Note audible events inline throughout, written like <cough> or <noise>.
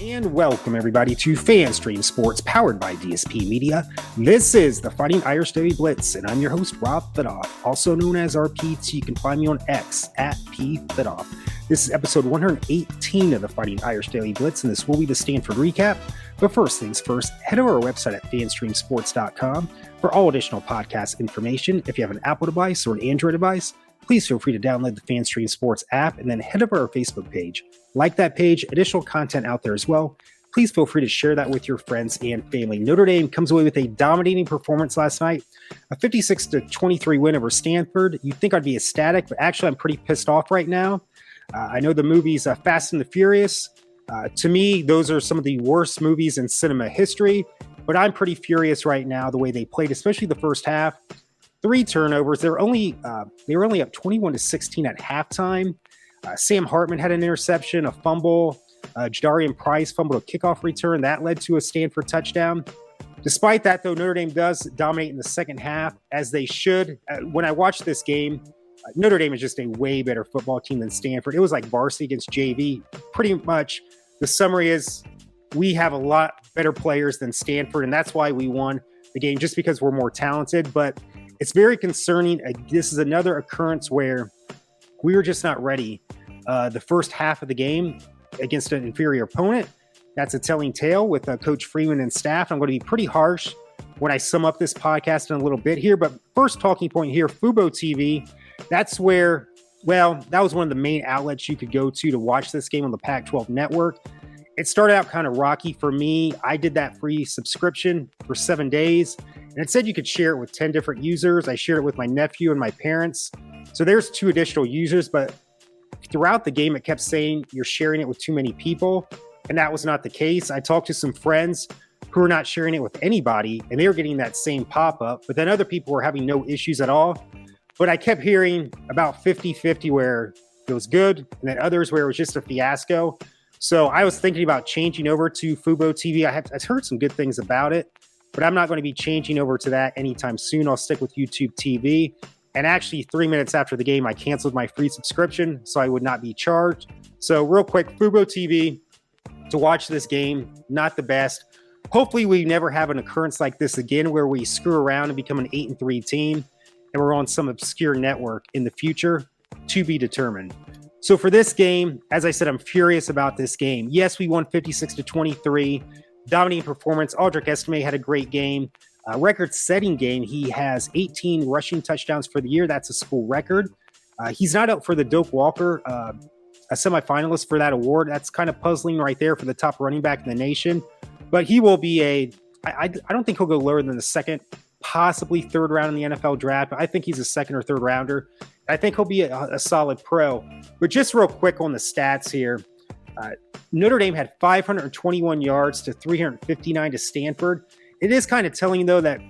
And welcome everybody to FanStream Sports powered by DSP Media. This is the Fighting Irish Daily Blitz, and I'm your host, Rob Thitoff, also known as RPT. You can find me on X at P Thitoff. This is episode 118 of the Fighting Irish Daily Blitz, and this will be the Stanford recap. But first things first, head over our website at fanstreamsports.com for all additional podcast information. If you have an Apple device or an Android device, please feel free to download the FanStream Sports app and then head over to our Facebook page. Like that page, additional content out there as well. Please feel free to share that with your friends and family. Notre Dame comes away with a dominating performance last night, a 56 to 23 win over Stanford. You'd think I'd be ecstatic, but actually, I'm pretty pissed off right now. Uh, I know the movies uh, Fast and the Furious. Uh, to me, those are some of the worst movies in cinema history, but I'm pretty furious right now the way they played, especially the first half three turnovers. They were only uh, they were only up 21 to 16 at halftime. Uh, Sam Hartman had an interception, a fumble. Uh, Jadarian Price fumbled a kickoff return that led to a Stanford touchdown. Despite that, though, Notre Dame does dominate in the second half as they should. Uh, when I watched this game, uh, Notre Dame is just a way better football team than Stanford. It was like varsity against JV. Pretty much, the summary is we have a lot better players than Stanford, and that's why we won the game, just because we're more talented. But it's very concerning. This is another occurrence where we were just not ready. Uh, the first half of the game against an inferior opponent. That's a telling tale with uh, Coach Freeman and staff. I'm going to be pretty harsh when I sum up this podcast in a little bit here. But first talking point here, Fubo TV. That's where, well, that was one of the main outlets you could go to to watch this game on the Pac 12 network. It started out kind of rocky for me. I did that free subscription for seven days. And it said you could share it with 10 different users. I shared it with my nephew and my parents. So there's two additional users, but throughout the game, it kept saying you're sharing it with too many people. And that was not the case. I talked to some friends who were not sharing it with anybody, and they were getting that same pop up. But then other people were having no issues at all. But I kept hearing about 50 50 where it was good, and then others where it was just a fiasco. So I was thinking about changing over to Fubo TV. I have I've heard some good things about it but I'm not going to be changing over to that anytime soon. I'll stick with YouTube TV. And actually, three minutes after the game, I canceled my free subscription so I would not be charged. So, real quick, Fubo TV to watch this game, not the best. Hopefully, we never have an occurrence like this again where we screw around and become an 8 and 3 team and we're on some obscure network in the future to be determined. So, for this game, as I said, I'm furious about this game. Yes, we won 56 to 23 dominating performance. Audric Estime had a great game, uh, record setting game. He has 18 rushing touchdowns for the year. That's a school record. Uh, he's not out for the Doak Walker, uh, a semifinalist for that award. That's kind of puzzling right there for the top running back in the nation. But he will be a, I, I, I don't think he'll go lower than the second, possibly third round in the NFL draft. I think he's a second or third rounder. I think he'll be a, a solid pro. But just real quick on the stats here. Uh, Notre Dame had 521 yards to 359 to Stanford. It is kind of telling, though, that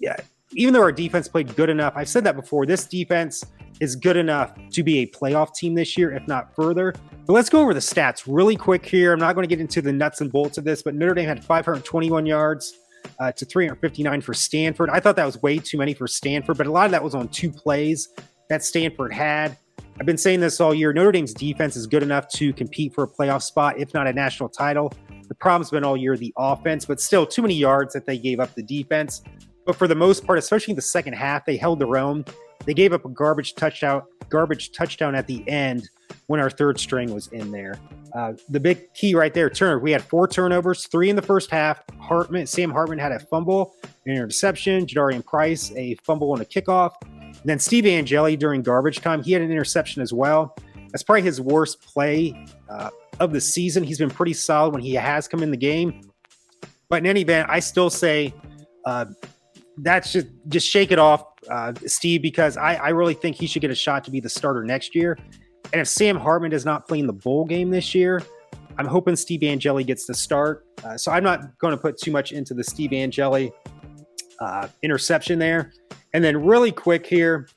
yeah, even though our defense played good enough, I've said that before, this defense is good enough to be a playoff team this year, if not further. But let's go over the stats really quick here. I'm not going to get into the nuts and bolts of this, but Notre Dame had 521 yards uh, to 359 for Stanford. I thought that was way too many for Stanford, but a lot of that was on two plays that Stanford had. I've been saying this all year. Notre Dame's defense is good enough to compete for a playoff spot, if not a national title. The problem's been all year the offense, but still too many yards that they gave up the defense. But for the most part, especially in the second half, they held their own. They gave up a garbage touchdown, garbage touchdown at the end when our third string was in there. Uh, the big key right there, turn. We had four turnovers, three in the first half. Hartman, Sam Hartman had a fumble, an interception. Jadarian Price a fumble and a kickoff. And then Steve Angeli during garbage time, he had an interception as well. That's probably his worst play uh, of the season. He's been pretty solid when he has come in the game. But in any event, I still say uh, that's just just shake it off, uh, Steve, because I, I really think he should get a shot to be the starter next year. And if Sam Hartman does not play in the bowl game this year, I'm hoping Steve Angeli gets the start. Uh, so I'm not going to put too much into the Steve Angeli uh, interception there. And then really quick here,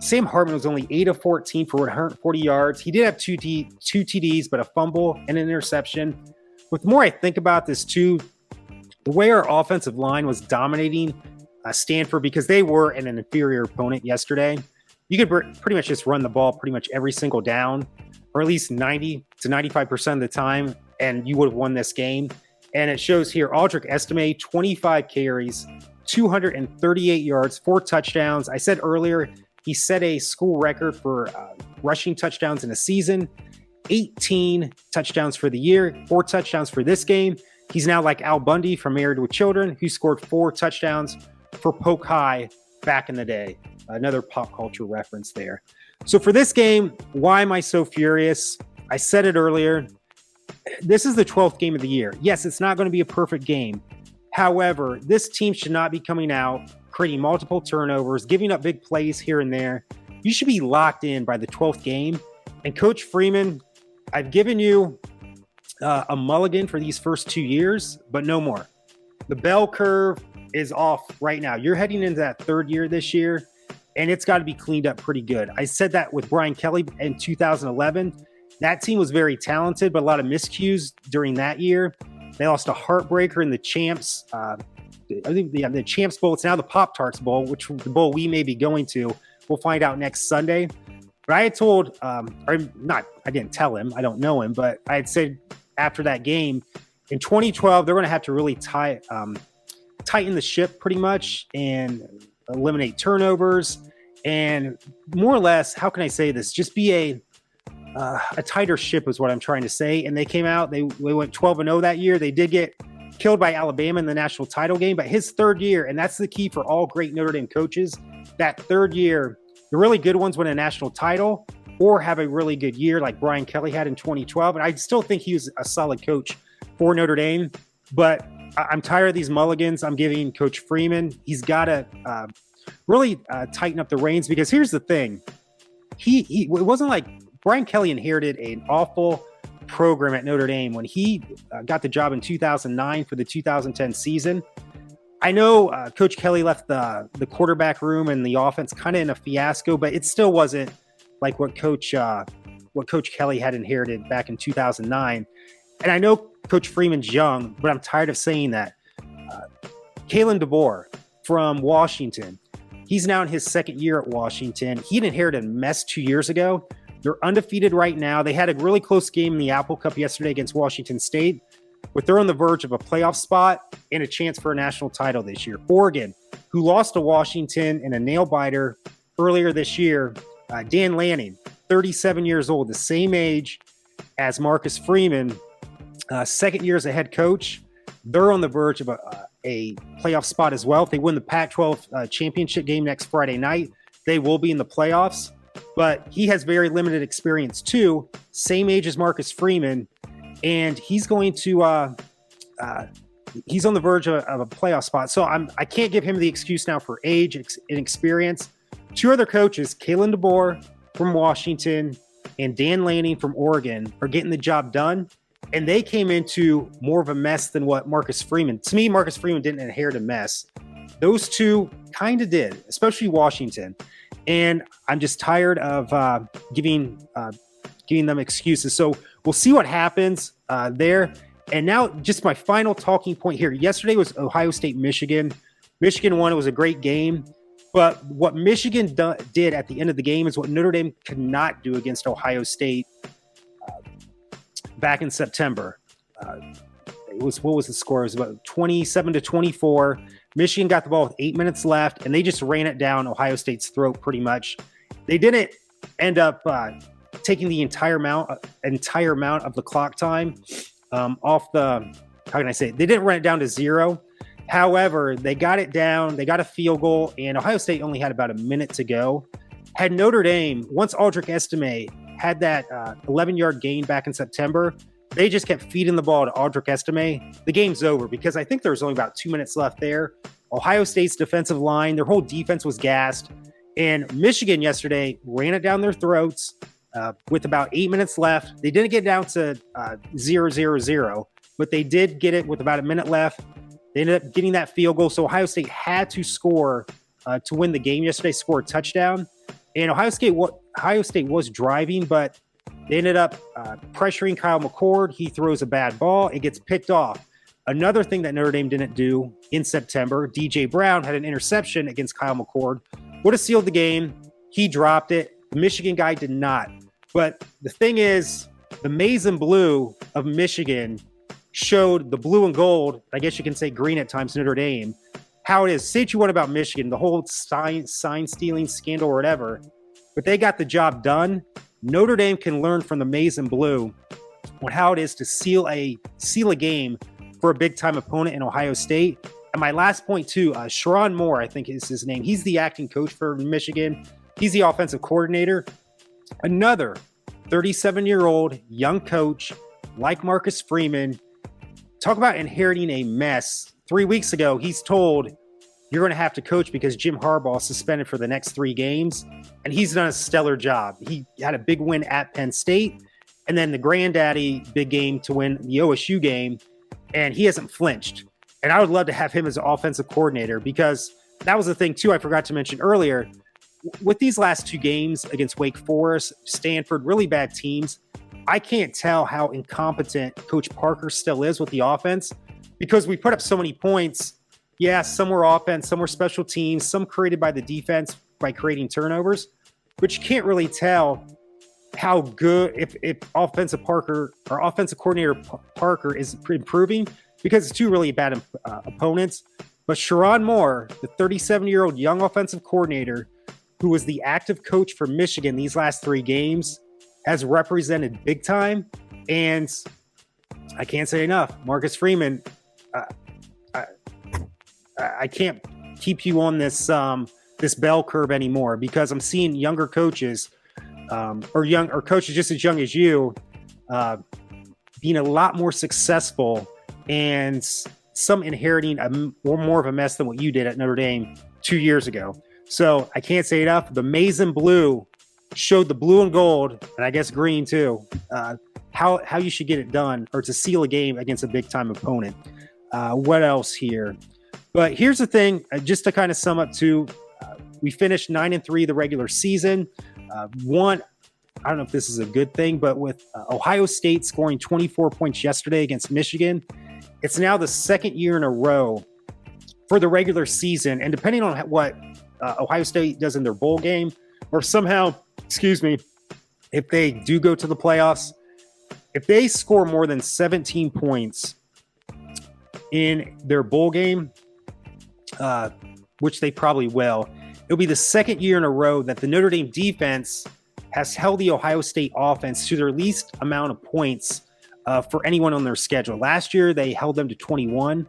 Sam Hartman was only 8 of 14 for 140 yards. He did have two, T- two TDs, but a fumble and an interception. With more I think about this too, the way our offensive line was dominating uh, Stanford because they were an inferior opponent yesterday. You could pretty much just run the ball pretty much every single down, or at least 90 to 95% of the time. and you would have won this game. And it shows here Audric Estime, 25 carries, 238 yards, four touchdowns. I said earlier, he set a school record for uh, rushing touchdowns in a season, 18 touchdowns for the year, four touchdowns for this game. He's now like Al Bundy from Married with Children, who scored four touchdowns for Polk High back in the day. Another pop culture reference there. So for this game, why am I so furious? I said it earlier. This is the 12th game of the year. Yes, it's not going to be a perfect game. However, this team should not be coming out, creating multiple turnovers, giving up big plays here and there. You should be locked in by the 12th game. And Coach Freeman, I've given you uh, a mulligan for these first two years, but no more. The bell curve is off right now. You're heading into that third year this year, and it's got to be cleaned up pretty good. I said that with Brian Kelly in 2011. That team was very talented, but a lot of miscues during that year. They lost a heartbreaker in the champs. Uh, I think the, the champs bowl. It's now the Pop Tarts Bowl, which the bowl we may be going to. We'll find out next Sunday. But I had told, um, or not, I didn't tell him. I don't know him, but I had said after that game in 2012 they're going to have to really tie, um, tighten the ship pretty much and eliminate turnovers and more or less. How can I say this? Just be a uh, a tighter ship is what I'm trying to say. And they came out, they, they went 12 and 0 that year. They did get killed by Alabama in the national title game, but his third year, and that's the key for all great Notre Dame coaches, that third year, the really good ones win a national title or have a really good year like Brian Kelly had in 2012. And I still think he was a solid coach for Notre Dame, but I'm tired of these mulligans. I'm giving Coach Freeman, he's got to uh, really uh, tighten up the reins because here's the thing. He, he it wasn't like Brian Kelly inherited an awful program at Notre Dame when he uh, got the job in 2009 for the 2010 season. I know uh, Coach Kelly left the the quarterback room and the offense kind of in a fiasco, but it still wasn't like what Coach uh, what Coach Kelly had inherited back in 2009. And I know Coach Freeman's young, but I'm tired of saying that. Uh, Kalen DeBoer from Washington, he's now in his second year at Washington. He inherited a mess two years ago. They're undefeated right now. They had a really close game in the Apple Cup yesterday against Washington State, but they're on the verge of a playoff spot and a chance for a national title this year. Oregon, who lost to Washington in a nail biter earlier this year, uh, Dan Lanning, 37 years old, the same age as Marcus Freeman, uh, second year as a head coach. They're on the verge of a, a playoff spot as well. If they win the Pac 12 uh, championship game next Friday night, they will be in the playoffs but he has very limited experience too. Same age as Marcus Freeman, and he's going to uh, uh, he's on the verge of, of, a playoff spot. So I'm I can't give him the excuse now for age and experience. Two other coaches, Kalen DeBoer from Washington and Dan Lanning from Oregon, are getting the job done. And they came into more of a mess than what Marcus Freeman. To me, Marcus Freeman didn't inherit a mess. Those two kind of did, especially Washington and I'm just tired of uh, giving uh, giving them excuses. So we'll see what happens uh, there. And now, just my final talking point here. Yesterday was Ohio State Michigan. Michigan won. It was a great game. But what Michigan do- did at the end of the game is what Notre Dame could not do against Ohio State uh, back in September. Uh, it was what was the score? It was about 27 to 24. Michigan got the ball with eight minutes left, and they just ran it down Ohio State's throat pretty much. They didn't end up uh, taking the entire amount, uh, entire amount of the clock time um, off the. How can I say? It? They didn't run it down to zero. However, they got it down. They got a field goal, and Ohio State only had about a minute to go. Had Notre Dame once Audric Estime had that 11 uh, yard gain back in September, they just kept feeding the ball to Audric Estime. The game's over because I think there was only about two minutes left there. Ohio State's defensive line, their whole defense was gassed. And Michigan yesterday ran it down their throats uh, with about eight minutes left. They didn't get down to uh, zero, zero, zero, but they did get it with about a minute left. They ended up getting that field goal. So Ohio State had to score uh, to win the game yesterday, score a touchdown. And Ohio State, what Ohio State was driving, but they ended up uh, pressuring Kyle McCord. He throws a bad ball, it gets picked off. Another thing that Notre Dame didn't do in September, DJ Brown had an interception against Kyle McCord. Would have sealed the game. He dropped it. The Michigan guy did not. But the thing is, the maize and blue of Michigan showed the blue and gold, I guess you can say green at times, Notre Dame, how it is. Say what you want about Michigan, the whole sign, sign stealing scandal or whatever, but they got the job done. Notre Dame can learn from the maize and blue on how it is to seal a seal a game for a big time opponent in Ohio State. And my last point too, uh, Sherrone Moore, I think is his name. He's the acting coach for Michigan. He's the offensive coordinator. Another 37 year old young coach like Marcus Freeman. Talk about inheriting a mess. Three weeks ago, he's told you're going to have to coach because Jim Harbaugh suspended for the next three games, and he's done a stellar job. He had a big win at Penn State, and then the granddaddy big game to win the OSU game, and he hasn't flinched. And I would love to have him as an offensive coordinator because that was the thing too. I forgot to mention earlier. With these last two games against Wake Forest, Stanford, really bad teams, I can't tell how incompetent Coach Parker still is with the offense because we put up so many points. Yeah, some were offense, some were special teams, some created by the defense by creating turnovers, but you can't really tell how good if, if offensive Parker or offensive coordinator Parker is improving because it's two really bad uh, opponents. But Sherrone Moore, the 37 year old young offensive coordinator who was the active coach for Michigan these last three games, has represented big time. And I can't say enough. Marcus Freeman, uh, I can't keep you on this um, this bell curve anymore because I'm seeing younger coaches um, or young or coaches just as young as you uh, being a lot more successful and some inheriting a more, of a mess than what you did at Notre Dame two years ago. So I can't say enough. The maize and blue showed the blue and gold, and I guess green too, uh, how how you should get it done or to seal a game against a big time opponent. Uh, what else here? But here's the thing, uh, just to kind of sum up too, uh, we finished nine and three the regular season. Uh, one, I don't know if this is a good thing, but with uh, Ohio State scoring 24 points yesterday against Michigan, it's now the second year in a row for the regular season. And depending on what uh, Ohio State does in their bowl game, or somehow, excuse me, if they do go to the playoffs, if they score more than 17 points in their bowl game, uh, which they probably will, it'll be the second year in a row that the Notre Dame defense has held the Ohio State offense to their least amount of points uh, for anyone on their schedule. Last year, they held them to 21.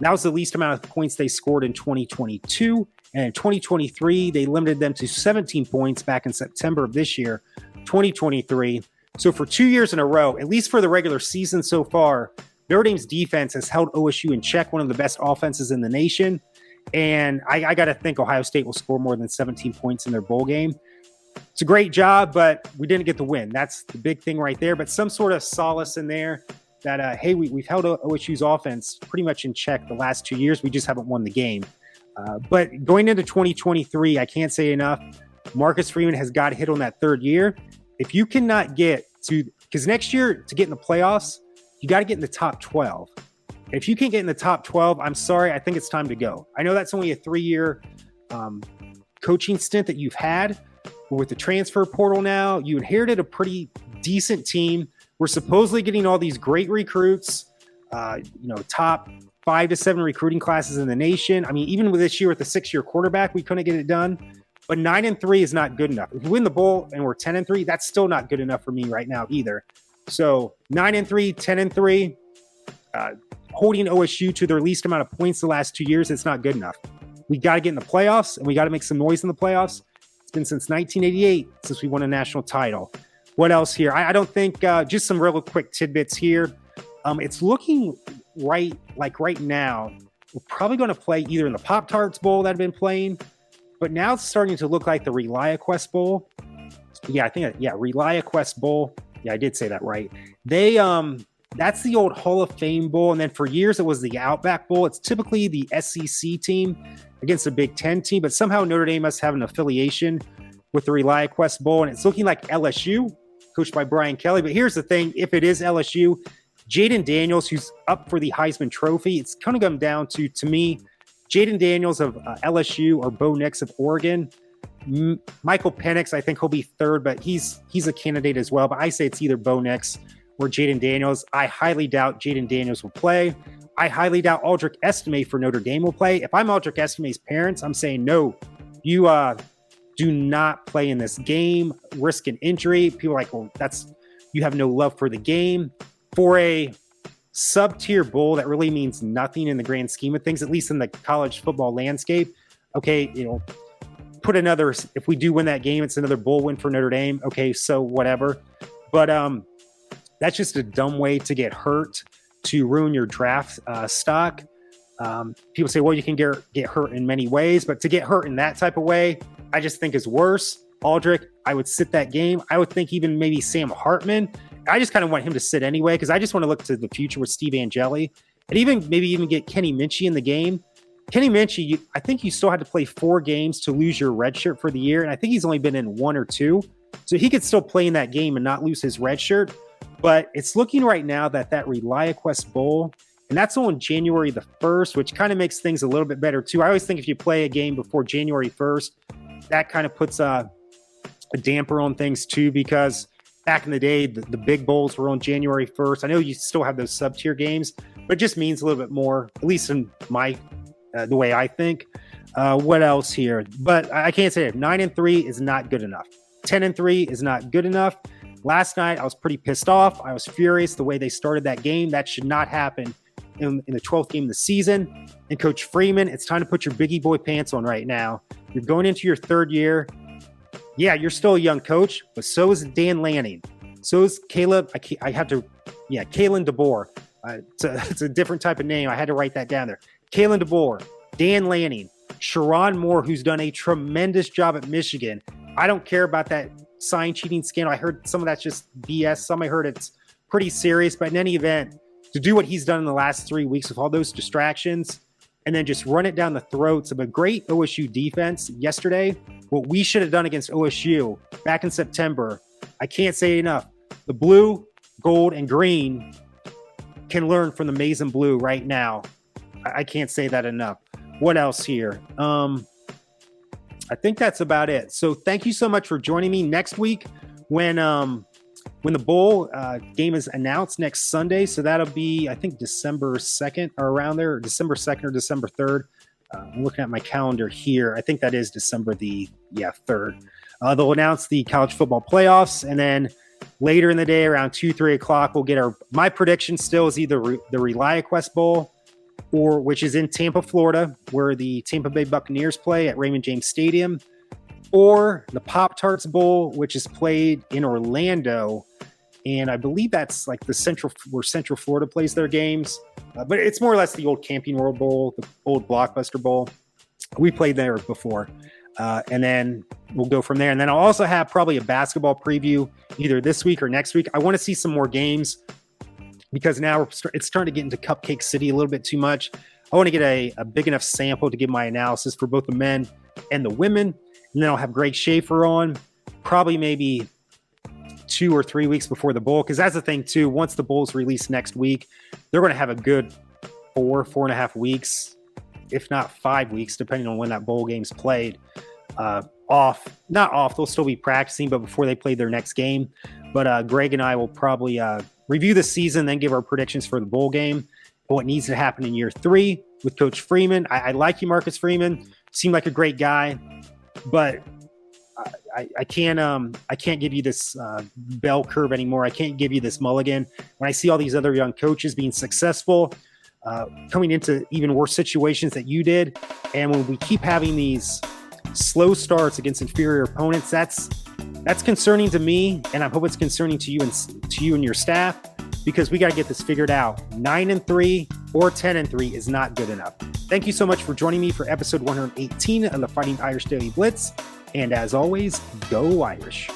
That was the least amount of points they scored in 2022. And in 2023, they limited them to 17 points back in September of this year, 2023. So for two years in a row, at least for the regular season so far, Notre Dame's defense has held OSU in check, one of the best offenses in the nation. And I, I got to think Ohio State will score more than 17 points in their bowl game it's a great job, but we didn't get the win. That's the big thing right there. But some sort of solace in there that, uh, hey, we, we've held OSU's offense pretty much in check the last two years. We just haven't won the game. Uh, but going into 2023, I can't say enough. Marcus Freeman has got hit on that third year. If you cannot get to, because next year to get in the playoffs, you got to get in the top 12. If you can't get in the top 12, I'm sorry. I think it's time to go. I know that's only a three year um, coaching stint that you've had, with the transfer portal now, you inherited a pretty decent team. We're supposedly getting all these great recruits, uh, you know, top five to seven recruiting classes in the nation. I mean, even with this year with the six year quarterback, we couldn't get it done. But nine and three is not good enough. If we win the bowl and we're 10 and three, that's still not good enough for me right now either. So nine and three, 10 and three, uh, holding OSU to their least amount of points the last two years, it's not good enough. We got to get in the playoffs and we got to make some noise in the playoffs. It's been since 1988 since we won a national title. What else here? I, I don't think uh, just some real quick tidbits here. Um, it's looking right like right now. We're probably going to play either in the Pop Tarts Bowl that I've been playing, but now it's starting to look like the ReliaQuest Bowl. Yeah, I think yeah, ReliaQuest Bowl. Yeah, I did say that right. They um that's the old Hall of Fame Bowl. And then for years, it was the Outback Bowl. It's typically the SEC team against a Big Ten team, but somehow Notre Dame must have an affiliation with the ReliaQuest Bowl. And it's looking like LSU, coached by Brian Kelly. But here's the thing if it is LSU, Jayden Daniels, who's up for the Heisman Trophy, it's kind of come down to, to me, Jayden Daniels of uh, LSU or Bo Nix of Oregon. M- Michael Penix, I think he'll be third, but he's he's a candidate as well. But I say it's either Bo Nix or Jayden Daniels. I highly doubt Jayden Daniels will play. I highly doubt Audric Estime for Notre Dame will play. If I'm Audric Estime's parents, I'm saying no. You uh, do not play in this game, risk an injury. People are like, well, that's you have no love for the game. For a sub tier bowl that really means nothing in the grand scheme of things, at least in the college football landscape. Okay, you know, put another if we do win that game, it's another bowl win for Notre Dame. Okay, so whatever. But um that's just a dumb way to get hurt to ruin your draft uh, stock. Um, people say, well, you can get get hurt in many ways, but to get hurt in that type of way, I just think is worse. Audric, I would sit that game. I would think even maybe Sam Hartman. I just kind of want him to sit anyway because I just want to look to the future with Steve Angeli and even maybe even get Kenny Minchey in the game. Kenny Minchey, you, I think you still had to play four games to lose your red shirt for the year, and I think he's only been in one or two, so he could still play in that game and not lose his red shirt. But it's looking right now that that ReliaQuest Bowl, and that's on January the first, which kind of makes things a little bit better too. I always think if you play a game before January first, that kind of puts a, a damper on things too, because back in the day, the, the big bowls were on January 1st. I know you still have those sub tier games, but it just means a little bit more, at least in my uh, the way I think. Uh, what else here? But I can't say it. Nine and three is not good enough. Ten and three is not good enough. Last night I was pretty pissed off. I was furious the way they started that game. That should not happen in, in the 12th game of the season. And Coach Freeman, it's time to put your biggie boy pants on right now. You're going into your third year yeah, you're still a young coach, but so is Dan Lanning. So is Caleb. I, I have to, yeah, Kalen DeBoer. Uh, it's, a, <laughs> it's a different type of name. I had to write that down there. Kalen DeBoer, Dan Lanning, Sherrone Moore, who's done a tremendous job at Michigan. I don't care about that sign cheating scandal. I heard some of that's just BS. Some I heard it's pretty serious, but in any event, to do what he's done in the last three weeks with all those distractions, and then just run it down the throats of a great OSU defense yesterday. What we should have done against OSU back in September, I can't say enough. The blue, gold, and green can learn from the maize and blue right now. I can't say that enough. What else here? Um, I think that's about it. So thank you so much for joining me next week when um when the bowl uh, game is announced next Sunday. So that'll be, I think, December 2nd or around there, December 2nd or December 3rd. Uh, I'm looking at my calendar here. I think that is December the, yeah, 3rd. Uh, they'll announce the college football playoffs. And then later in the day, around 2, 3 o'clock, we'll get our, my prediction still is either re, the ReliaQuest Bowl or which is in Tampa, Florida, where the Tampa Bay Buccaneers play at Raymond James Stadium or the Pop Tarts Bowl, which is played in Orlando. And I believe that's like the central where Central Florida plays their games. Uh, but it's more or less the old Camping World Bowl, the old Blockbuster Bowl. We played there before. Uh, and then we'll go from there. And then I'll also have probably a basketball preview either this week or next week. I want to see some more games because now it's starting to get into Cupcake City a little bit too much. I want to get a, a big enough sample to give my analysis for both the men and the women. And then I'll have Greg Schaefer on, probably maybe two or three weeks before the bowl. Because that's the thing, too. Once the bowl's released next week, they're going to have a good four, four and a half weeks, if not five weeks, depending on when that bowl game's played. Uh, off, not off, they'll still be practicing, but before they play their next game. But uh, Greg and I will probably uh, review the season, then give our predictions for the bowl game, what needs to happen in year three with Coach Freeman. I, I like you, Marcus Freeman. Seemed like a great guy but I, I, can't um I can't give you this uh, bell curve anymore. I can't give you this mulligan. When I see all these other young coaches being successful, uh, coming into even worse situations that you did, and when we keep having these slow starts against inferior opponents, that's that's concerning to me, and I hope it's concerning to you and to you and your staff because we got to get this figured out. Nine and three or ten and three is not good enough. Thank you so much for joining me for episode 118 of the Fighting Irish Daily Blitz. And as always, go Irish.